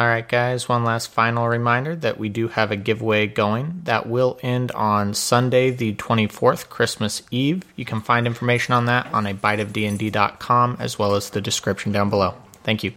All right, guys, one last final reminder that we do have a giveaway going that will end on Sunday, the 24th, Christmas Eve. You can find information on that on a biteofdnd.com as well as the description down below. Thank you.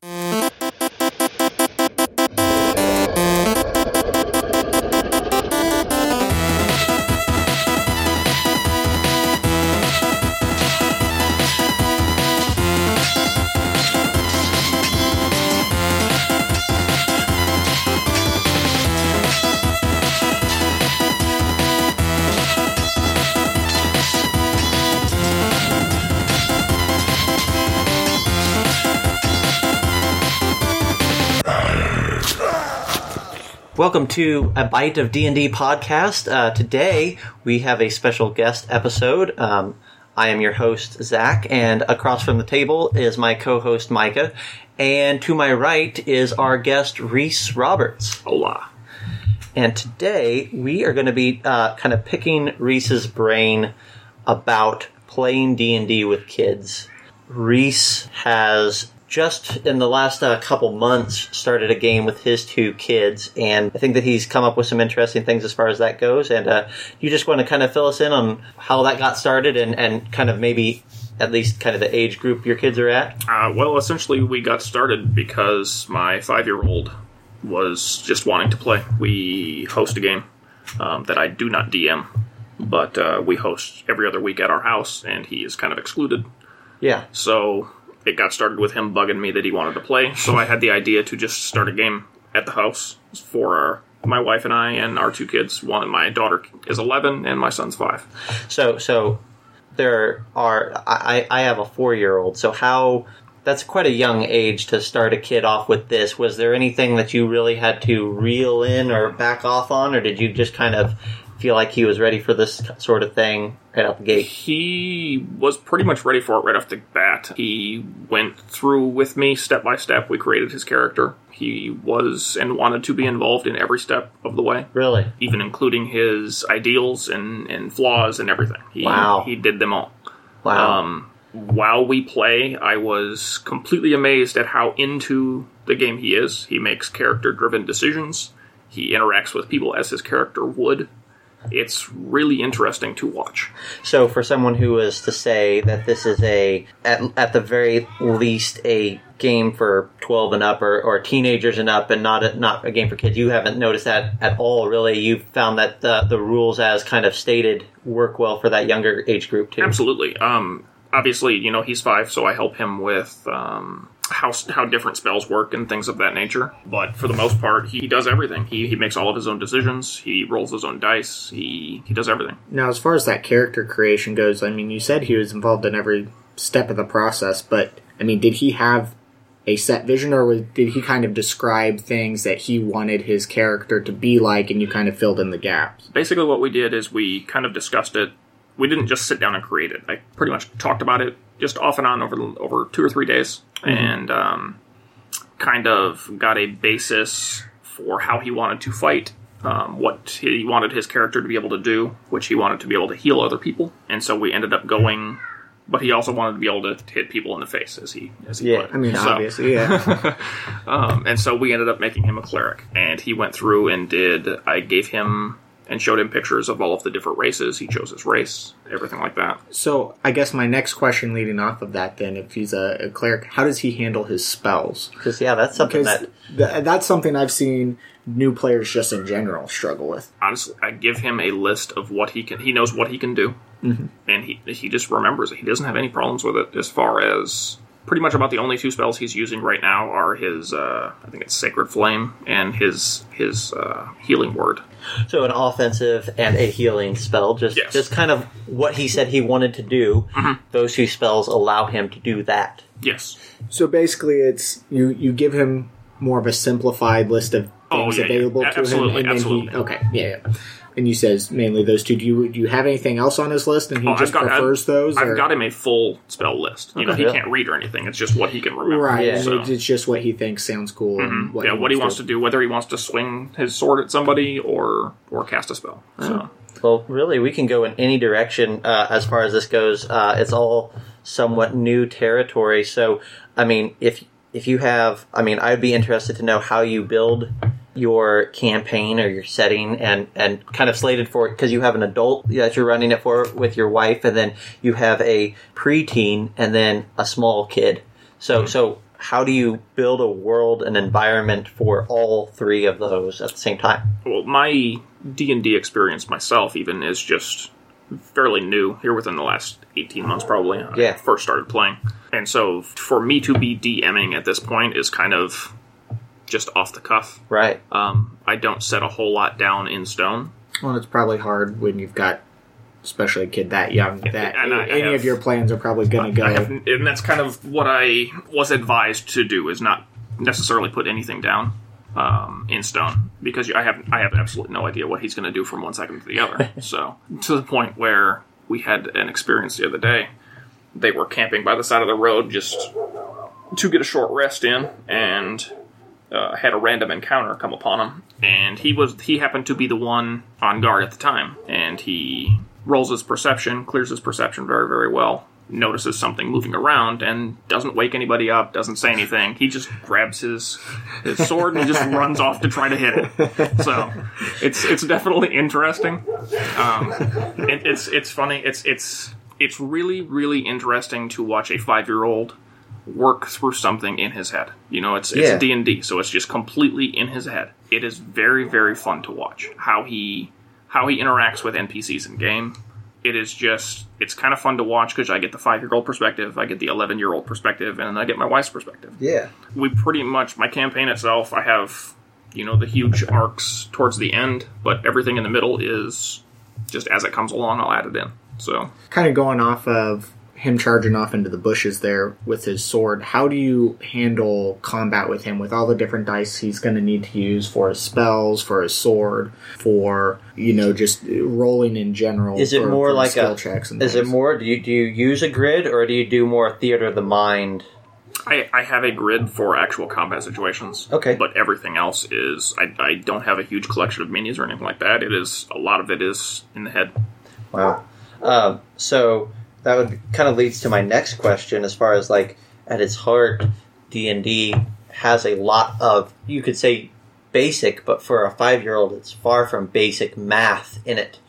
To a Bite of D&D podcast. Uh, today we have a special guest episode. Um, I am your host, Zach, and across from the table is my co-host, Micah. And to my right is our guest, Rhys Roberts. Hola. And today we are going to be uh, kind of picking Rhys's brain about playing D&D with kids. Rhys has just in the last uh, couple months started a game with his two kids, and I think that he's come up with some interesting things as far as that goes. And uh, you just want to kind of fill us in on how that got started and, and kind of maybe at least kind of the age group your kids are at. Uh, well, essentially, we got started because my five year old was just wanting to play. We host a game um, that I do not DM, but uh, we host every other week at our house, and he is kind of excluded. Yeah. So it got started with him bugging me that he wanted to play. So I had the idea to just start a game at the house for our, my wife and I and our two kids. One, my daughter is 11 and my son's five. So so there are I, I have a four year old. So how that's quite a young age to start a kid off with this. Was there anything that you really had to reel in or back off on, or did you just kind of feel like he was ready for this sort of thing right out the gate? He was pretty much ready for it right off the bat. He went through with me step by step. We created his character. He was and wanted to be involved in every step of the way, Really? even including his ideals and, and flaws and everything. He, Wow. He did them all. Wow. Um, while we play, I was completely amazed at how into the game he is. He makes character driven decisions. He interacts with people as his character would. It's really interesting to watch. So, for someone who was to say that this is a, at, at the very least, a game for 12 and up or, or teenagers and up and not a, not a game for kids, you haven't noticed that at all, really. You've found that the, the rules, as kind of stated, work well for that younger age group, too. Absolutely. Um, obviously, you know, he's five, so I help him with um, how how different spells work and things of that nature. But for the most part, he does everything. He, he makes all of his own decisions. He rolls his own dice. He he does everything. Now, as far as that character creation goes, I mean, you said he was involved in every step of the process, but I mean, did he have a set vision, or was, did he kind of describe things that he wanted his character to be like, and you kind of filled in the gaps? basically what we did is we kind of discussed it. We didn't just sit down and create it. I pretty much talked about it just off and on over the, over two or three days, and um, kind of got a basis for how he wanted to fight, um, what he wanted his character to be able to do, which he wanted to be able to heal other people, and so we ended up going. But he also wanted to be able to hit people in the face, as he as he Yeah. I mean, So- obviously, yeah. um, and so we ended up making him a cleric, and he went through and did. I gave him and showed him pictures of all of the different races. He chose his race, everything like that. so, I guess my next question leading off of that, then, if he's a, a cleric, how does he handle his spells? Because, yeah, that's something Because that. th- that's something I've seen new players just in general struggle with. Honestly, I give him a list of what he can. He knows what he can do, mm-hmm. and he he just remembers it. He doesn't have any problems with it. As far as pretty much about the only two spells he's using right now are his uh, I think it's Sacred Flame and his his uh, Healing Word. So, an offensive and a healing spell. Just, Yes. just kind of what he said he wanted to do. Those two spells allow him to do that. Yes. So basically, it's you you give him more of a simplified list of Oh, things yeah, yeah. available A- to absolutely, him, and then absolutely. he okay, yeah, yeah. And you says mainly those two. Do you do you have anything else on his list, and he Oh, just got, prefers I've, those? I've or- got him a full spell list. You know, he Yeah. can't read or anything. It's just what he can remember. right. Yeah. So- It's it's just what he thinks sounds cool. And what yeah, he what he wants to do, whether he wants to swing his sword at somebody or or cast a spell. So Well, really, we can go in any direction uh, as far as this goes. Uh, it's all somewhat new territory. So, I mean, if if you have, I mean, I'd be interested to know how you build your campaign or your setting and and kind of slated for it because you have an adult that you're running it for with your wife and then you have a preteen and then a small kid so mm-hmm. so how do you build a world and environment for all three of those at the same time well, my D and D experience myself even is just fairly new here within the last eighteen months, probably. when I Yeah. first started playing, and so for me to be DMing at this point is kind of just off the cuff. right Um, I don't set a whole lot down in stone. Well, it's probably hard when you've got, especially a kid that young, that and I any have- of your plans are probably going to go. Have, and that's kind of what I was advised to do is not necessarily put anything down um, in stone because I have I have absolutely no idea what he's going to do from one second to the other. so to the point where we had an experience the other day, they were camping by the side of the road just to get a short rest in, and uh, had a random encounter come upon him, and he was he happened to be the one on guard at the time, and he rolls his perception, clears his perception very very well, notices something moving around, and doesn't wake anybody up, doesn't say anything. He just grabs his his sword and just runs off to try to hit it. So it's it's definitely interesting. Um, it, it's it's funny. It's it's it's really really interesting to watch a five year old work through something in his head. You know, it's it's D and D, so it's just completely in his head. It is very very fun to watch how he how he interacts with NPCs in game. It is just it's kind of fun to watch because I get the five year old perspective, I get the eleven year old perspective, and I get my wife's perspective. yeah We pretty much my campaign itself. I have you know the huge arcs towards the end, but everything in the middle is just as it comes along. I'll add it in. So kind of going off of him charging off into the bushes there with his sword, how do you handle combat with him with all the different dice he's going to need to use for his spells, for his sword, for you know just rolling in general? is it for- more for like skill a checks? And is it more do you do you use a grid or do you do more theater of the mind I, I have a grid for actual combat situations. Okay. But everything else is I, I don't have a huge collection of minis or anything like that. It is a lot of it is in the head. Wow. Um, so that would kind of leads to my next question, as far as like at its heart, D and D has a lot of you could say basic, but for a five year old, it's far from basic math in it.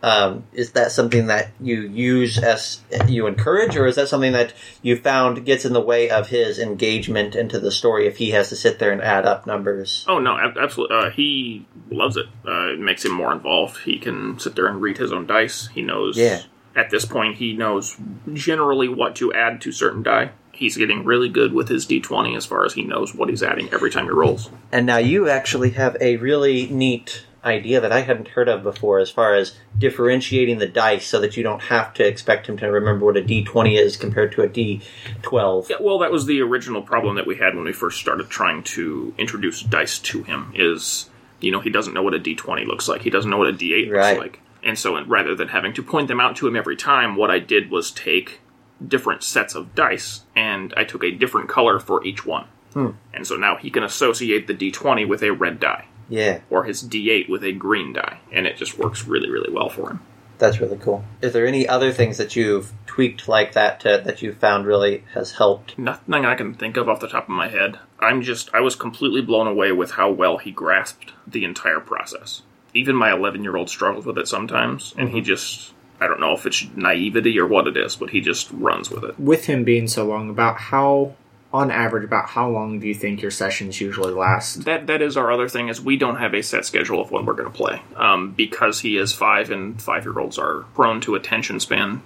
Um, is that something that you use as you encourage, or is that something that you found gets in the way of his engagement into the story if he has to sit there and add up numbers? Oh no, ab- absolutely. Uh, he loves it. Uh, it makes him more involved. He can sit there and read his own dice. He knows. Yeah. At this point, he knows generally what to add to certain die. He's getting really good with his d20 as far as he knows what he's adding every time he rolls. And now you actually have a really neat idea that I hadn't heard of before as far as differentiating the dice so that you don't have to expect him to remember what a d20 is compared to a d12. Yeah, well, that was the original problem that we had when we first started trying to introduce dice to him. Is you know he doesn't know what a d20 looks like. He doesn't know what a d8 Right. looks like. And so, rather than having to point them out to him every time, what I did was take different sets of dice and I took a different color for each one. Hmm. And so now he can associate the d20 with a red die Yeah, or his d8 with a green die, and it just works really, really well for him. that's really cool. Is there any other things that you've tweaked like that to, that you found really has helped? Nothing I can think of off the top of my head. I'm just, I was completely blown away with how well he grasped the entire process. Even my 11 year old struggles with it sometimes, and he just, I don't know if it's naivety or what it is, but he just runs with it. with him being so long, about how, on average, about how long do you think your sessions usually last? That that is our other thing is we don't have a set schedule of when we're going to play um, because he is five and five year olds are prone to attention span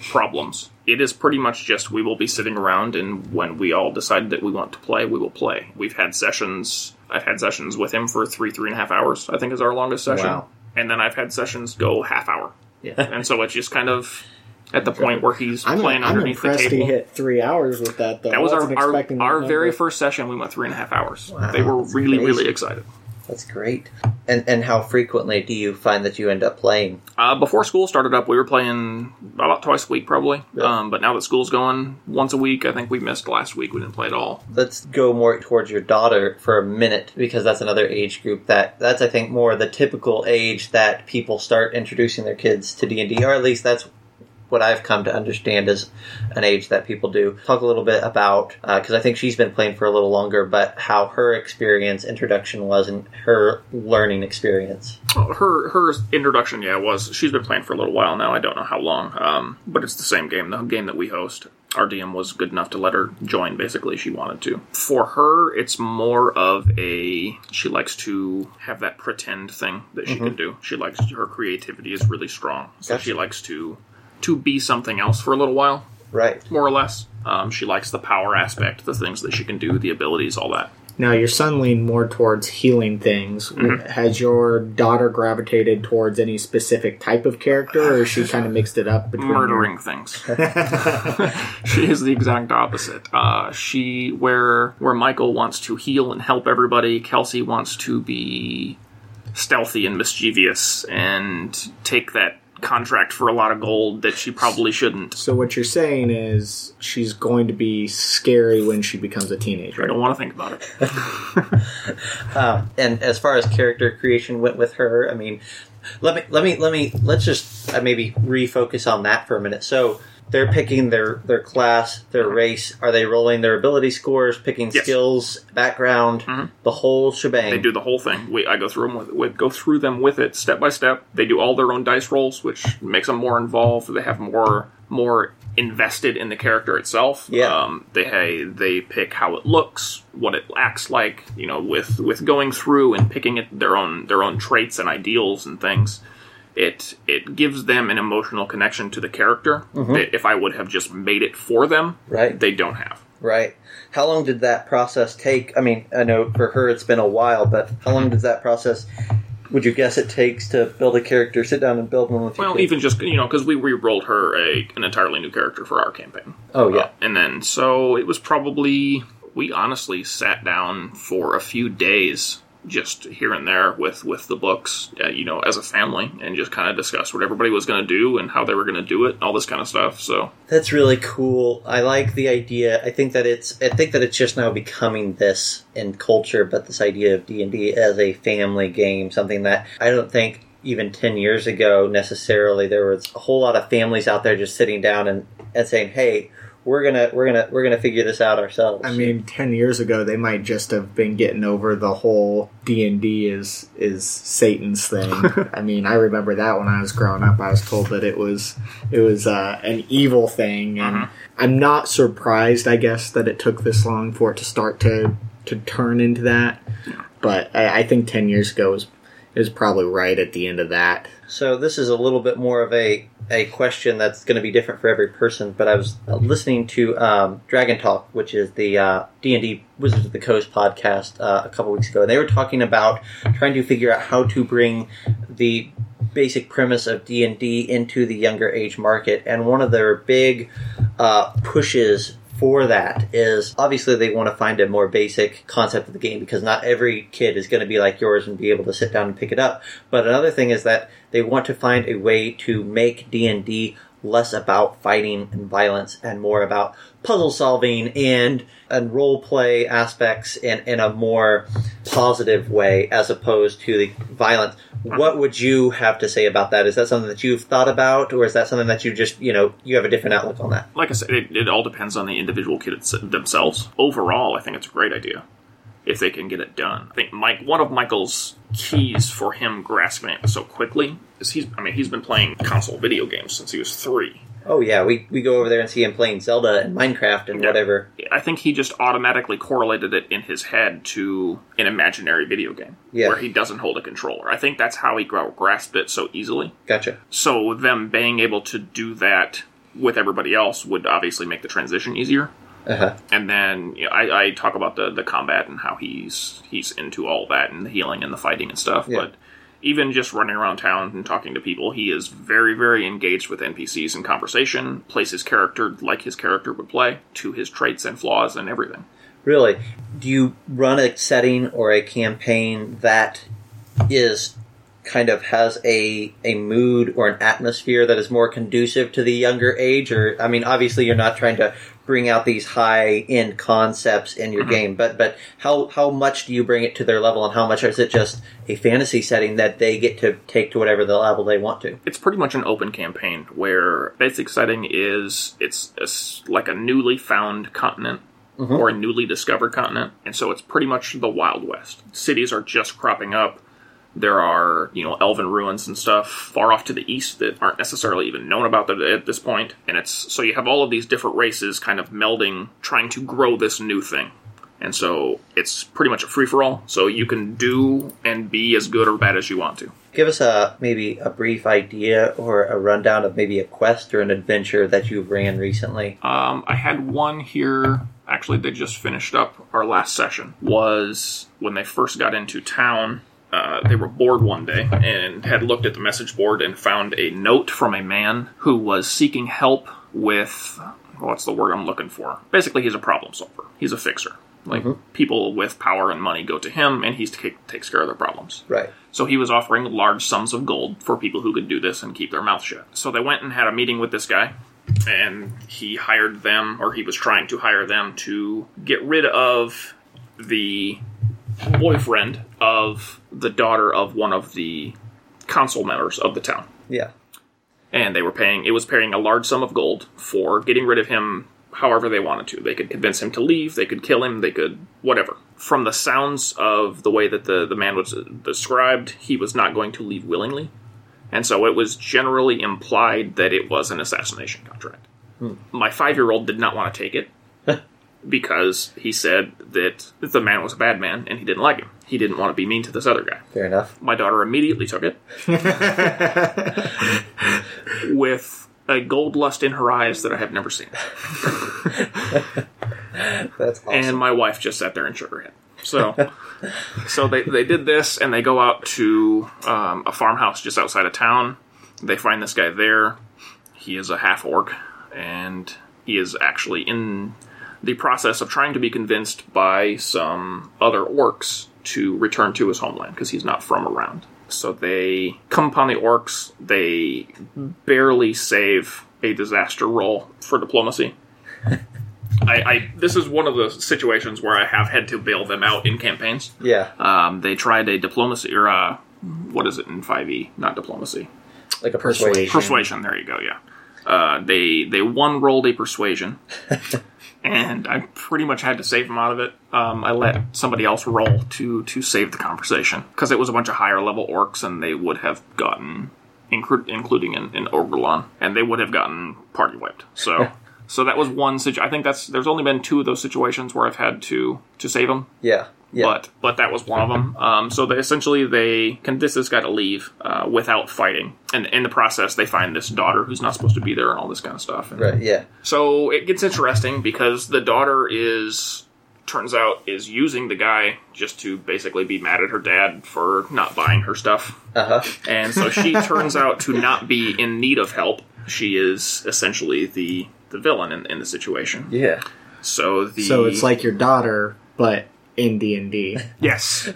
problems. It is pretty much just we will be sitting around and when we all decide that we want to play, we will play. We've had sessions. I've had sessions with him for three three and a half hours. I think is our longest session, Wow. and then I've had sessions go half hour, Yeah. and so it's just kind of at the point where he's I'm, playing I'm underneath the impressed table. he hit three hours with that. Though. That was our our, expecting our very first session. We went three and a half hours. Wow, they were really really excited. That's great. And and how frequently do you find that you end up playing? Uh, before school started up, we were playing about twice a week, probably. Yeah. Um, but now that school's going once a week, I think we missed last week. We didn't play at all. Let's go more towards your daughter for a minute because that's another age group that that's I think more the typical age that people start introducing their kids to D and D, or at least that's what I've come to understand is an age that people do. Talk a little bit about because I think she's been playing for a little longer, but how her experience introduction was and her learning experience. her her introduction, yeah, was she's been playing for a little while now. I don't know how long, um, but it's the same game, the game that we host. Our DM was good enough to let her join. Basically, she wanted to. For her, it's more of a she likes to have that pretend thing that she can do. She likes her creativity is really strong, so Gotcha. she likes to to be something else for a little while, Right. more or less. Um, she likes the power aspect, the things that she can do, the abilities, all that. Now, your son leaned more towards healing things. Mm-hmm. Has your daughter gravitated towards any specific type of character, or has she kind of mixed it up between murdering things. she is the exact opposite. Uh, she where where Michael wants to heal and help everybody, Kelsey wants to be stealthy and mischievous and take that contract for a lot of gold that she probably shouldn't. So what you're saying is she's going to be scary when she becomes a teenager. I don't want to think about it. Um, and as far as character creation went with her, I mean, let me let me let me let's just uh, maybe refocus on that for a minute. So they're picking their their class, their race. Are they rolling their ability scores, picking Yes. skills, background, the whole shebang? They do the whole thing. We, I go through them with, with go through them with it step by step. They do all their own dice rolls, which makes them more involved. They have more more invested in the character itself. Yeah. Um, they hey, they pick how it looks, what it acts like. You know, with with going through and picking it their own their own traits and ideals and things. It it gives them an emotional connection to the character mm-hmm. that if I would have just made it for them, Right. they don't have. Right. How long did that process take? I mean, I know for her it's been a while, but how long does that process? Would you guess it takes to build a character? Sit down and build one with Well, even just you know because we re-rolled her a an entirely new character for our campaign. Oh yeah. Uh, and then, so it was probably, we honestly sat down for a few days just here and there with, with the books, uh, you know, as a family and just kind of discuss what everybody was going to do and how they were going to do it and all this kind of stuff. So, That's really cool. I like the idea. I think that it's I think that it's just now becoming this in culture, but this idea of D and D as a family game, something that I don't think even ten years ago necessarily there was a whole lot of families out there just sitting down and, and saying, Hey, we're gonna we're gonna we're gonna figure this out ourselves. I mean, ten years ago, they might just have been getting over the whole D and D is is Satan's thing. I mean, I remember that when I was growing up. I was told that it was it was uh, an evil thing, and I'm not surprised. I guess that it took this long for it to start to to turn into that. But I, I think ten years ago was is probably right at the end of that. So this is a little bit more of a a question that's going to be different for every person. But I was listening to um, Dragon Talk, which is the uh, D and D Wizards of the Coast podcast, uh, a couple weeks ago, and they were talking about trying to figure out how to bring the basic premise of D and D into the younger age market. And one of their big uh, pushes for that is obviously they want to find a more basic concept of the game because not every kid is going to be like yours and be able to sit down and pick it up. But another thing is that they want to find a way to make D&D less about fighting and violence and more about puzzle solving and and role play aspects in, in a more positive way as opposed to the violence. What would you have to say about that? Is that something that you've thought about or is that something that you just, you know, you have a different outlook on that? like I said, it, it all depends on the individual kid themselves. Overall, I think it's a great idea if they can get it done. I think Mike, one of Michael's keys for him grasping it so quickly is he's, I mean, he's been playing console video games since he was three. Oh yeah, we, we go over there and see him playing Zelda and Minecraft and Yeah. whatever. I think he just automatically correlated it in his head to an imaginary video game Yeah. where he doesn't hold a controller. I think that's how he grasped it so easily. Gotcha. So them being able to do that with everybody else would obviously make the transition easier. Uh huh. And then you know, I, I talk about the, the combat and how he's he's into all that and the healing and the fighting and stuff. Yeah. But even just running around town and talking to people, he is very very engaged with NPCs in conversation. Plays his character like his character would play to his traits and flaws and everything. Really, do you run a setting or a campaign that is kind of has a a mood or an atmosphere that is more conducive to the younger age? Or I mean, obviously, you're not trying to bring out these high end concepts in your mm-hmm. game. But but how how much do you bring it to their level, and how much is it just a fantasy setting that they get to take to whatever the level they want to? it's pretty much an open campaign where basic setting is it's like a newly found continent mm-hmm. or a newly discovered continent, and so it's pretty much the Wild West. Cities are just cropping up. There are you know elven ruins and stuff far off to the east that aren't necessarily even known about at this point, and it's so you have all of these different races kind of melding, trying to grow this new thing. And so it's pretty much a free for all. So you can do and be as good or bad as you want to. Give us a maybe a brief idea or a rundown of maybe a quest or an adventure that you've ran recently. Um, I had one here. Actually, they just finished up our last session. Was when they first got into town. Uh, they were bored one day and had looked at the message board and found a note from a man who was seeking help with what's the word I'm looking for? Basically, he's a problem solver. He's a fixer. Like people with power and money go to him, and he takes care of their problems. Right. So he was offering large sums of gold for people who could do this and keep their mouth shut. So they went and had a meeting with this guy, and he hired them, or he was trying to hire them to get rid of the boyfriend of the daughter of one of the council members of the town. Yeah. And they were paying, it was paying a large sum of gold for getting rid of him however they wanted to. They could convince him to leave, they could kill him, they could whatever. From the sounds of the way that the, the man was described, he was not going to leave willingly. And so it was generally implied that it was an assassination contract. Hmm. My five year old did not want to take it because he said that the man was a bad man and he didn't like him. He didn't want to be mean to this other guy. Fair enough. My daughter immediately took it with a gold lust in her eyes that I have never seen. That's awesome. And my wife just sat there and shook her head. So, so they, they did this, and they go out to um, a farmhouse just outside of town. They find this guy there. He is a half orc, and he is actually in the process of trying to be convinced by some other orcs to return to his homeland because he's not from around. So they come upon the orcs. They barely save a disaster roll for diplomacy. I, I this is one of the situations where I have had to bail them out in campaigns. yeah. Um, they tried a diplomacy or uh, what is it in five E? Not diplomacy, like a persuasion. persuasion. There you go. Yeah. Uh, they they one rolled a persuasion, and I pretty much had to save them out of it. Um, I let somebody else roll to to save the conversation because it was a bunch of higher level orcs, and they would have gotten, inclu- including in, in and they would have gotten party wiped. So. So that was one situation. I think that's there's only been two of those situations where I've had to to save them, Yeah. Yeah. but but that was one of them. Um, so they essentially they convince this guy to leave uh, without fighting, and in the process they find this daughter who's not supposed to be there and all this kind of stuff. And right. Yeah. So it gets interesting because the daughter is turns out is using the guy just to basically be mad at her dad for not buying her stuff, Uh huh. and so she turns out to not be in need of help. She is essentially the the villain in, in the situation. Yeah. So the So it's like your daughter, but in D and D. yes,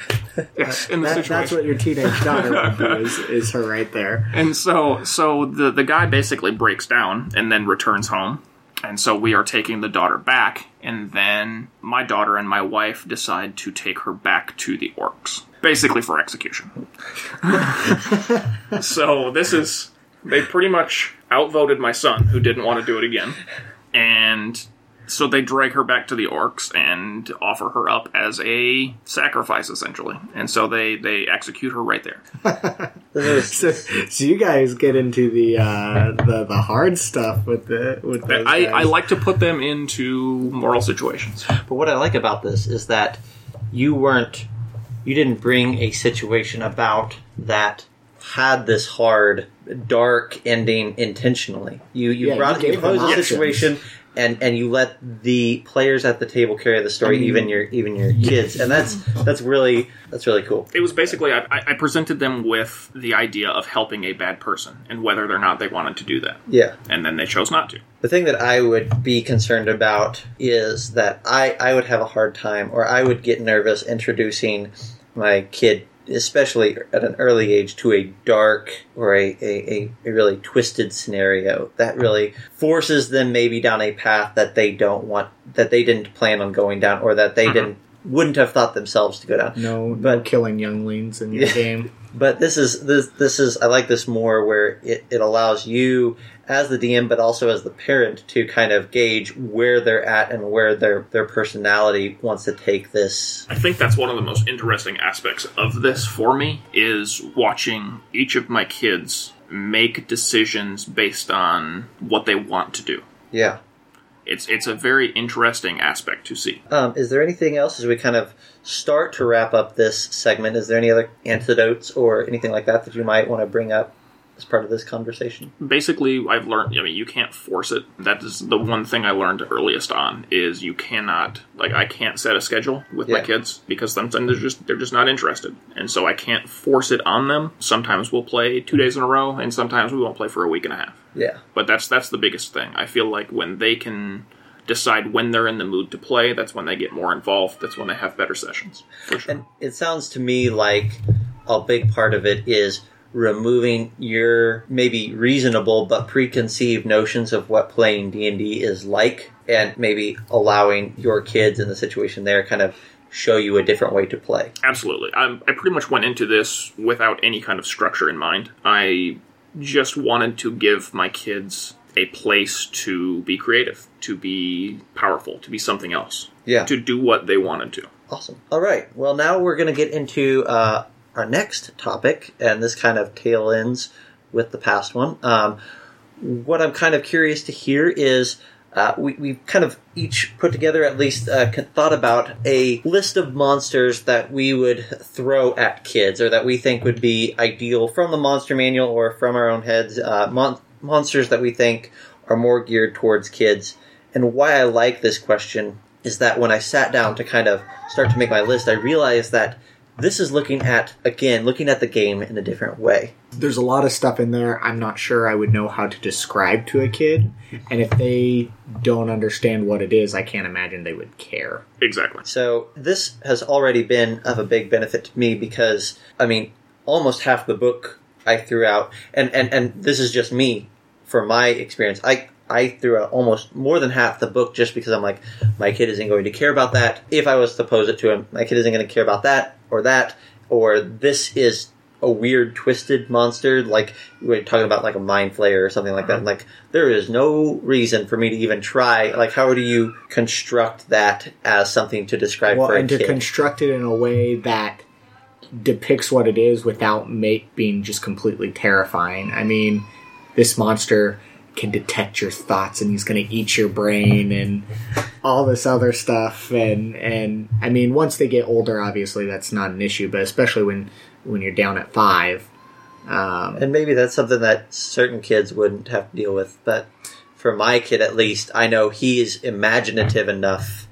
yes, in the That, situation. that's what your teenage daughter would do. Is, is her right there? And so, so the the guy basically breaks down and then returns home. And so we are taking the daughter back, and then my daughter and my wife decide to take her back to the orcs, basically for execution. so this is they pretty much outvoted my son, who didn't want to do it again, and so they drag her back to the orcs and offer her up as a sacrifice, essentially. And so they they execute her right there. So, so you guys get into the uh, the the hard stuff with the with those I, guys. I like to put them into moral situations. But what I like about this is that you weren't, you didn't bring a situation about that had this hard, dark ending intentionally. You you Yeah, brought you you posed a options. situation. And, and you let the players at the table carry the story, I mean- even your even your kids, and that's that's really that's really cool. It was basically I, I presented them with the idea of helping a bad person and whether or not they wanted to do that, Yeah, and then they chose not to. The thing that I would be concerned about is that I, I would have a hard time or I would get nervous introducing my kid especially at an early age, to a dark or a, a, a, really twisted scenario that really forces them maybe down a path that they don't want, that they didn't plan on going down, or that they Mhm. didn't wouldn't have thought themselves to go down. No, no But- killing younglings in your Yeah. game. But this is this this is I like this more where it, it allows you as the DM but also as the parent to kind of gauge where they're at and where their their personality wants to take this. I think that's one of the most interesting aspects of this for me is watching each of my kids make decisions based on what they want to do. Yeah. It's it's a very interesting aspect to see. Um, is there anything else as we kind of start to wrap up this segment? Is there any other antidotes or anything like that that you might want to bring up as part of this conversation? Basically, I've learned. I mean, you can't force it. That is the one thing I learned earliest on is you cannot like I can't set a schedule with my kids because sometimes they're just they're just not interested, and so I can't force it on them. Sometimes we'll play two days in a row, and sometimes we won't play for a week and a half. Yeah. But that's that's the biggest thing. I feel like when they can decide when they're in the mood to play, that's when they get more involved. That's when they have better sessions. For sure. And it sounds to me like a big part of it is removing your maybe reasonable but preconceived notions of what playing D&D is like and maybe allowing your kids in the situation there kind of show you a different way to play. Absolutely. I, I pretty much went into this without any kind of structure in mind. I just wanted to give my kids a place to be creative, to be powerful, to be something else, Yeah. to do what they wanted to. Awesome. All right. Well, now we're going to get into uh, our next topic, and this kind of tail ends with the past one. Um, what I'm kind of curious to hear is uh, we, we've kind of each put together, at least uh, thought about a list of monsters that we would throw at kids or that we think would be ideal from the monster manual or from our own heads. Uh, mon- monsters that we think are more geared towards kids. And why I like this question is that when I sat down to kind of start to make my list, I realized that this is looking at, again, looking at the game in a different way. There's a lot of stuff in there I'm not sure I would know how to describe to a kid, and if they don't understand what it is, I can't imagine they would care. Exactly. So this has already been of a big benefit to me because, I mean, almost half the book I threw out, and, and, and this is just me from my experience. I, I threw out almost more than half the book just because I'm like, my kid isn't going to care about that. If I was to pose it to him, my kid isn't going to care about that or that, or this is a weird twisted monster, like we are talking about like a mind flayer or something like that. I'm uh-huh. Like there is no reason for me to even try. Like how do you construct that as something to describe Well, for a and to kid? construct it in a way that depicts what it is without make being just completely terrifying. I mean, this monster can detect your thoughts and he's going to eat your brain and all this other stuff and and I mean once they get older obviously that's not an issue but especially when when you're down at 5 um, and maybe that's something that certain kids wouldn't have to deal with. But for my kid, at least, I know he is imaginative enough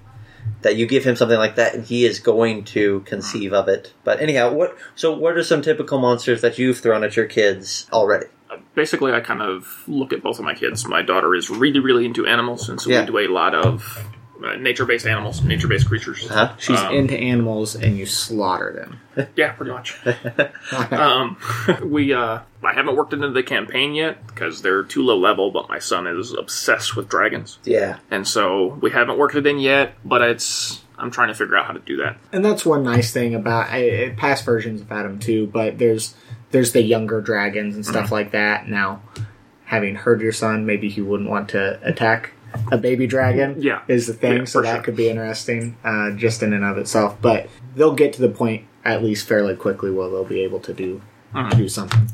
that you give him something like that, and he is going to conceive of it. But anyhow, what? So, what are some typical monsters that you've thrown at your kids already? Basically, I kind of look at both of my kids. My daughter is really, really into animals, and so Yeah. we do a lot of uh, nature-based animals, nature-based creatures. Huh? she's Um, into animals and you slaughter them Yeah, pretty much. um, we uh, I haven't worked into the campaign yet because they're too low level, but my son is obsessed with dragons, Yeah, and so we haven't worked it in yet. But it's I'm trying to figure out how to do that. And that's one nice thing about I, I- past versions of Adam too. But there's there's the younger dragons and stuff like that. Now, having heard your son, maybe he wouldn't want to attack a baby dragon. Yeah. is the thing. Yeah, so that sure. could be interesting, uh, just in and of itself. But they'll get to the point at least fairly quickly where they'll be able to do Mhm. do something.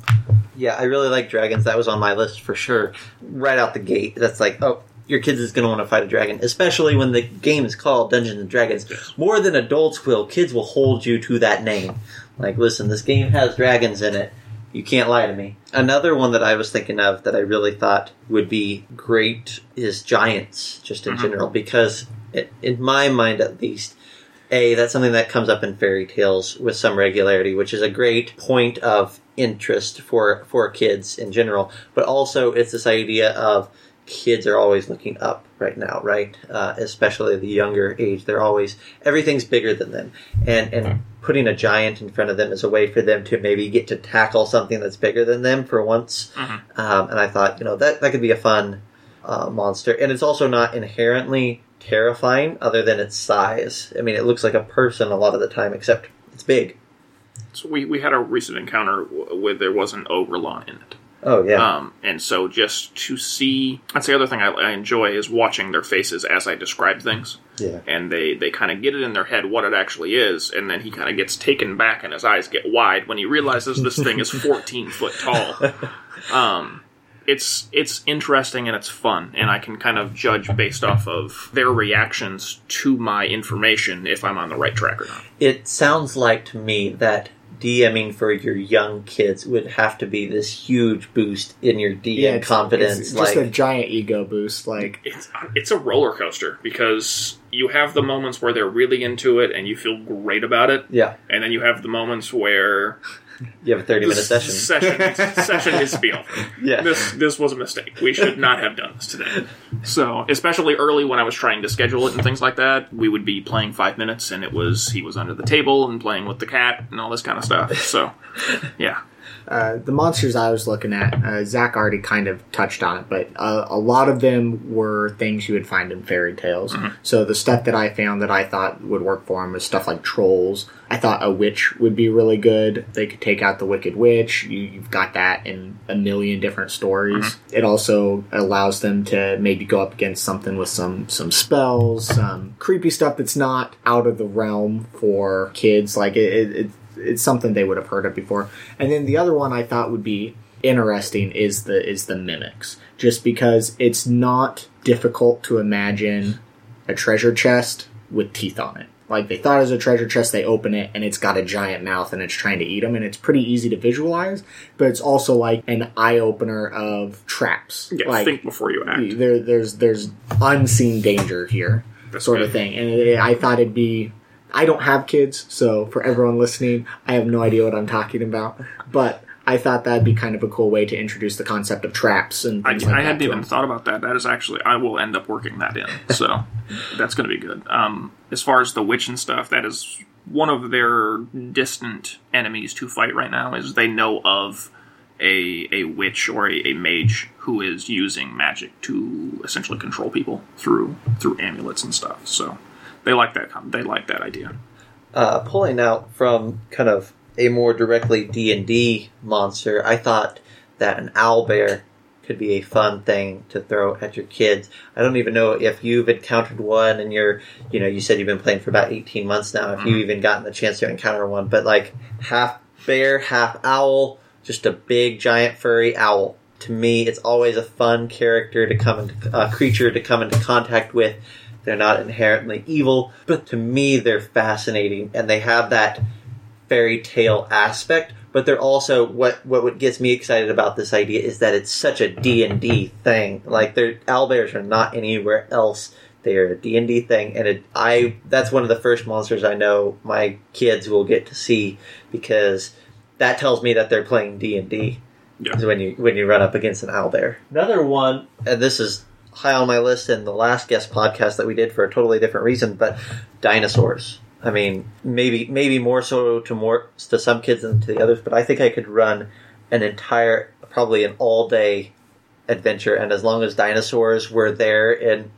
yeah, I really like dragons. That was on my list for sure. Right out the gate, that's like, oh, your kids is going to want to fight a dragon, especially when the game is called Dungeons and Dragons. More than adults will, kids will hold you to that name. Like, listen, this game has dragons in it. You can't lie to me. Another one that I was thinking of that I really thought would be great is giants, just in Mhm. general, because it, in my mind at least, a that's something that comes up in fairy tales with some regularity, which is a great point of interest for for kids in general. But also, it's this idea of kids are always looking up right now, right? Uh, especially the younger age, they're always everything's bigger than them, and and putting a giant in front of them is a way for them to maybe get to tackle something that's bigger than them for once. Um, and I thought, you know, that that could be a fun uh, monster, and it's also not inherently terrifying, other than its size. I mean, it looks like a person a lot of the time, except it's big. So we, we had a recent encounter where there was an Ogrillon in it. Oh yeah, Um, and so just to see, that's the other thing I, I enjoy is watching their faces as I describe things. yeah. And they, they kind of get it in their head what it actually is, and then he kind of gets taken back and his eyes get wide when he realizes this thing is 14 foot tall. Um, it's it's interesting and it's fun, and I can kind of judge based off of their reactions to my information if I'm on the right track or not. It sounds like to me that DMing for your young kids would have to be this huge boost in your DM Yeah, it's, confidence. it's like, just a giant ego boost. Like it's it's a roller coaster because you have the moments where they're really into it and you feel great about it, yeah, and then you have the moments where you have a thirty minute the session. session needs, session needs to be over. Yeah. This this was a mistake. We should not have done this today. So, especially early when I was trying to schedule it and things like that, we would be playing five minutes, and it was he was under the table and playing with the cat and all this kind of stuff. So, yeah, uh, the monsters I was looking at, uh, Zach already kind of touched on it, but uh, a lot of them were things you would find in fairy tales. So the stuff that I found that I thought would work for them was stuff like trolls. I thought a witch would be really good. They could take out the wicked witch. You, you've got that in a million different stories. It also allows them to maybe go up against something with some some spells, some creepy stuff that's not out of the realm for kids. Like it, it, it it's something they would have heard of before. And then the other one I thought would be interesting is the is the mimics, just because it's not difficult to imagine a treasure chest with teeth on it. Like they thought it was a treasure chest, they open it and it's got a giant mouth and it's trying to eat them, and it's pretty easy to visualize. But it's also like an eye opener of traps. yeah. like think before you act. there, there's there's unseen danger here, That's sort of thing. And it, I thought it'd be. I don't have kids, so for everyone listening, I have no idea what I'm talking about. But I thought that'd be kind of a cool way to introduce the concept of traps and I, like I hadn't even them. thought about that. That is actually I will end up working that in. So that's going to be good. Um, as far as the witch and stuff, that is one of their distant enemies to fight right now. Is they know of a a witch or a, a mage who is using magic to essentially control people through through amulets and stuff. So they like that. They like that idea. uh, pulling out from kind of a more directly D and D monster, I thought that an owl bear could be a fun thing to throw at your kids. I don't even know if you've encountered one, and you're, you know, you said you've been playing for about eighteen months now. If you've even gotten the chance to encounter one, but like half bear, half owl, just a big giant furry owl. To me, it's always a fun character to come into uh, creature to come into contact with. They're not inherently evil, but to me, they're fascinating, and they have that fairy tale aspect. But they're also what what what gets me excited about this idea is that it's such a D and D thing. Like, their owlbears are not anywhere else. They are a D and D thing, and it, I that's one of the first monsters I know my kids will get to see because that tells me that they're playing D and D. Yeah. When you when you run up against an owlbear. Another one, and this is high on my list in the last guest podcast that we did for a totally different reason, but dinosaurs. I mean, maybe maybe more so to more to some kids than to the others, but I think I could run an entire, probably an all day adventure, and as long as dinosaurs were there in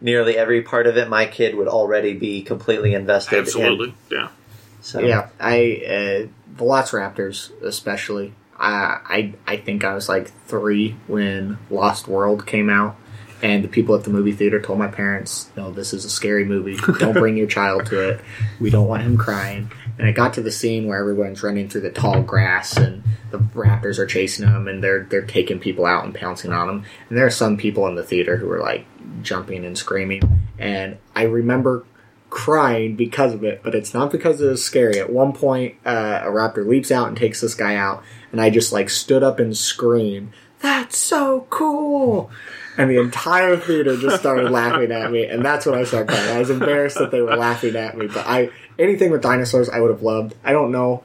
nearly every part of it, my kid would already be completely invested. in- Absolutely, yeah. so Yeah, I uh, Velociraptors especially. I, I I think I was like three when Lost World came out, and the people at the movie theater told my parents, "No, this is a scary movie. Don't bring your child to it. We don't want him crying." And it got to the scene where everyone's running through the tall grass and the raptors are chasing them and they're they're taking people out and pouncing on them. And there are some people in the theater who are like jumping and screaming. And I remember crying because of it, but it's not because it was scary. At one point, uh, a raptor leaps out and takes this guy out, and I just like stood up and screamed, "That's so cool!" And the entire theater just started laughing at me, and that's when I started crying. I was embarrassed that they were laughing at me, but I anything with dinosaurs I would have loved. I don't know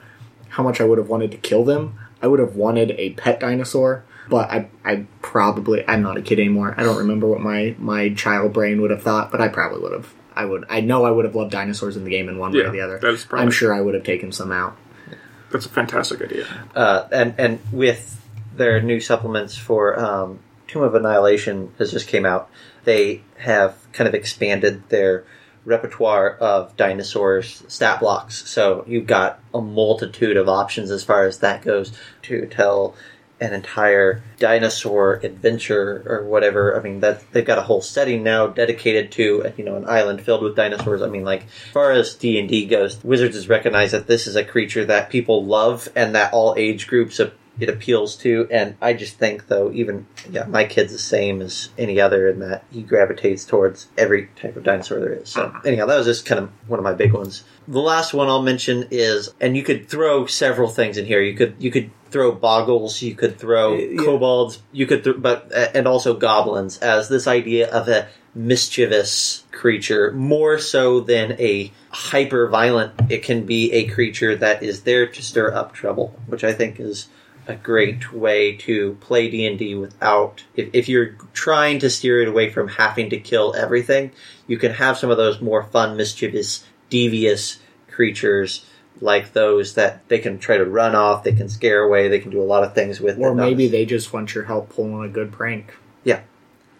how much I would have wanted to kill them. I would have wanted a pet dinosaur, But I, I probably, I'm not a kid anymore. I don't remember what my my child brain would have thought, but I probably would have. I would. I know I would have loved dinosaurs in the game in one way Yeah, or the other. that is probably- I'm sure I would have taken some out. That's a fantastic idea. uh, and and with their new supplements for um, Tomb of Annihilation has just came out. They have kind of expanded their repertoire of dinosaurs stat blocks. So you've got a multitude of options as far as that goes to tell an entire dinosaur adventure or whatever. I mean, that they've got a whole setting now dedicated to you know an island filled with dinosaurs. I mean, like as far as D and D goes, Wizards has recognized that this is a creature that people love and that all age groups it appeals to. And I just think, though, even yeah, my kid's the same as any other in that he gravitates towards every type of dinosaur there is. So anyhow, that was just kind of one of my big ones. The last one I'll mention is, and you could throw several things in here. You could you could throw boggles, you could throw Yeah. kobolds, you could, th- but and also goblins as this idea of a mischievous creature, more so than a hyper violent. It can be a creature that is there to stir up trouble, which I think is a great way to play D and D without. If, if you're trying to steer it away from having to kill everything, you can have some of those more fun, mischievous, devious creatures. Like those that they can try to run off, they can scare away, they can do a lot of things with. Or maybe they just want your help pulling a good prank. yeah,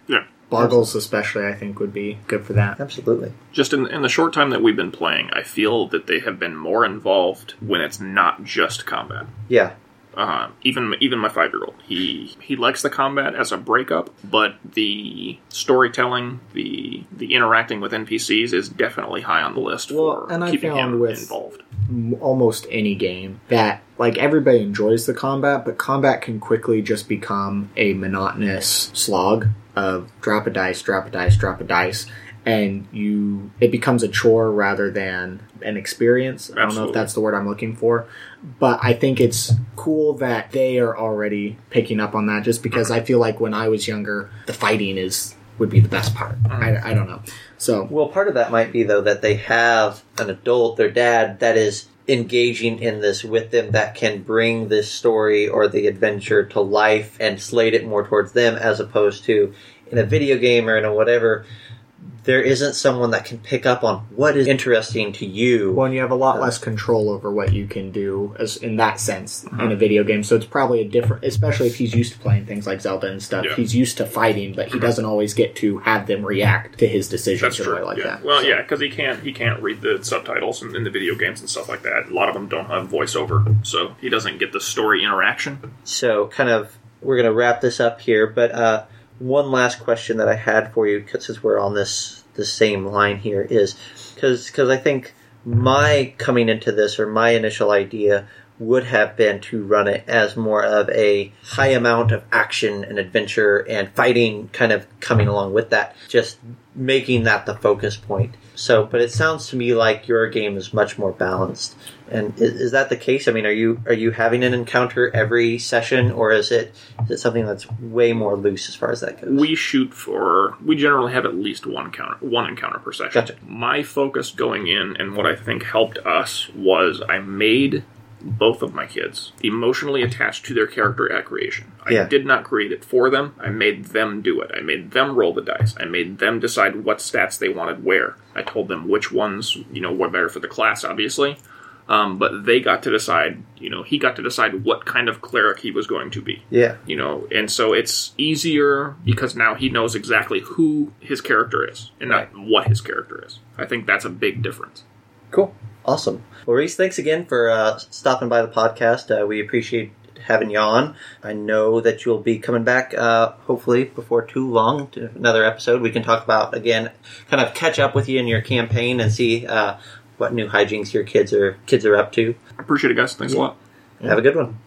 Yeah. Boggles, especially, I think, would be good for that. absolutely. Just in, in the short time that we've been playing, I feel that they have been more involved when it's not just combat. Yeah, Uh, even even my five year old, he he likes the combat as a breakup, but the storytelling, the the interacting with NPCs is definitely high on the list Well, for and I keeping found him with- involved. almost any game that like everybody enjoys the combat but combat can quickly just become a monotonous slog of drop a dice drop a dice drop a dice and you it becomes a chore rather than an experience. I don't know if that's the word i'm looking for but i think it's cool that they are already picking up on that just because i feel like when i was younger the fighting is would be the best part. Mm-hmm. I, I don't know. So Well, part of that might be though that they have an adult, their dad, that is engaging in this with them that can bring this story or the adventure to life and slate it more towards them as opposed to in a mm-hmm. video game or in a whatever. There isn't someone that can pick up on what is interesting to you. Well, and you have a lot less control over what you can do, as in that sense, in a video game. So it's probably a different, especially if he's used to playing things like Zelda and stuff. Yeah. He's used to fighting, but he doesn't always get to have them react to his decisions That's in a way true. like yeah. that. Well, yeah, because he can't he can't read the subtitles in, in the video games and stuff like that. A lot of them don't have voiceover, so he doesn't get the story interaction. So, kind of, we're going to wrap this up here. But uh, one last question that I had for you, since we're on this the same line here, is because because I think my coming into this or my initial idea would have been to run it as more of a high amount of action and adventure and fighting kind of coming along with that just making that the focus point. So but it sounds to me like your game is much more balanced and is, is that the case i mean are you are you having an encounter every session or is it is it something that's way more loose as far as that goes We shoot for we generally have at least one encounter one encounter per session. Gotcha. My focus going in and what I think helped us was I made both of my kids emotionally attached to their character at creation. I Yeah. did not create it for them. I made them do it. I made them roll the dice. I made them decide what stats they wanted where. I told them which ones, you know, were better for the class, obviously. Um, but they got to decide, you know, he got to decide what kind of cleric he was going to be yeah you know and so it's easier because now he knows exactly who his character is and not what his character is i think that's a big difference Cool. Awesome. Well, Rhys, thanks again for uh, stopping by the podcast. Uh, we appreciate having you on. I know that you'll be coming back, uh, hopefully, before too long to another episode. We can talk about, again, kind of catch up with you in your campaign and see uh, what new hijinks your kids are kids are up to. i appreciate it guys thanks a lot Have a good one.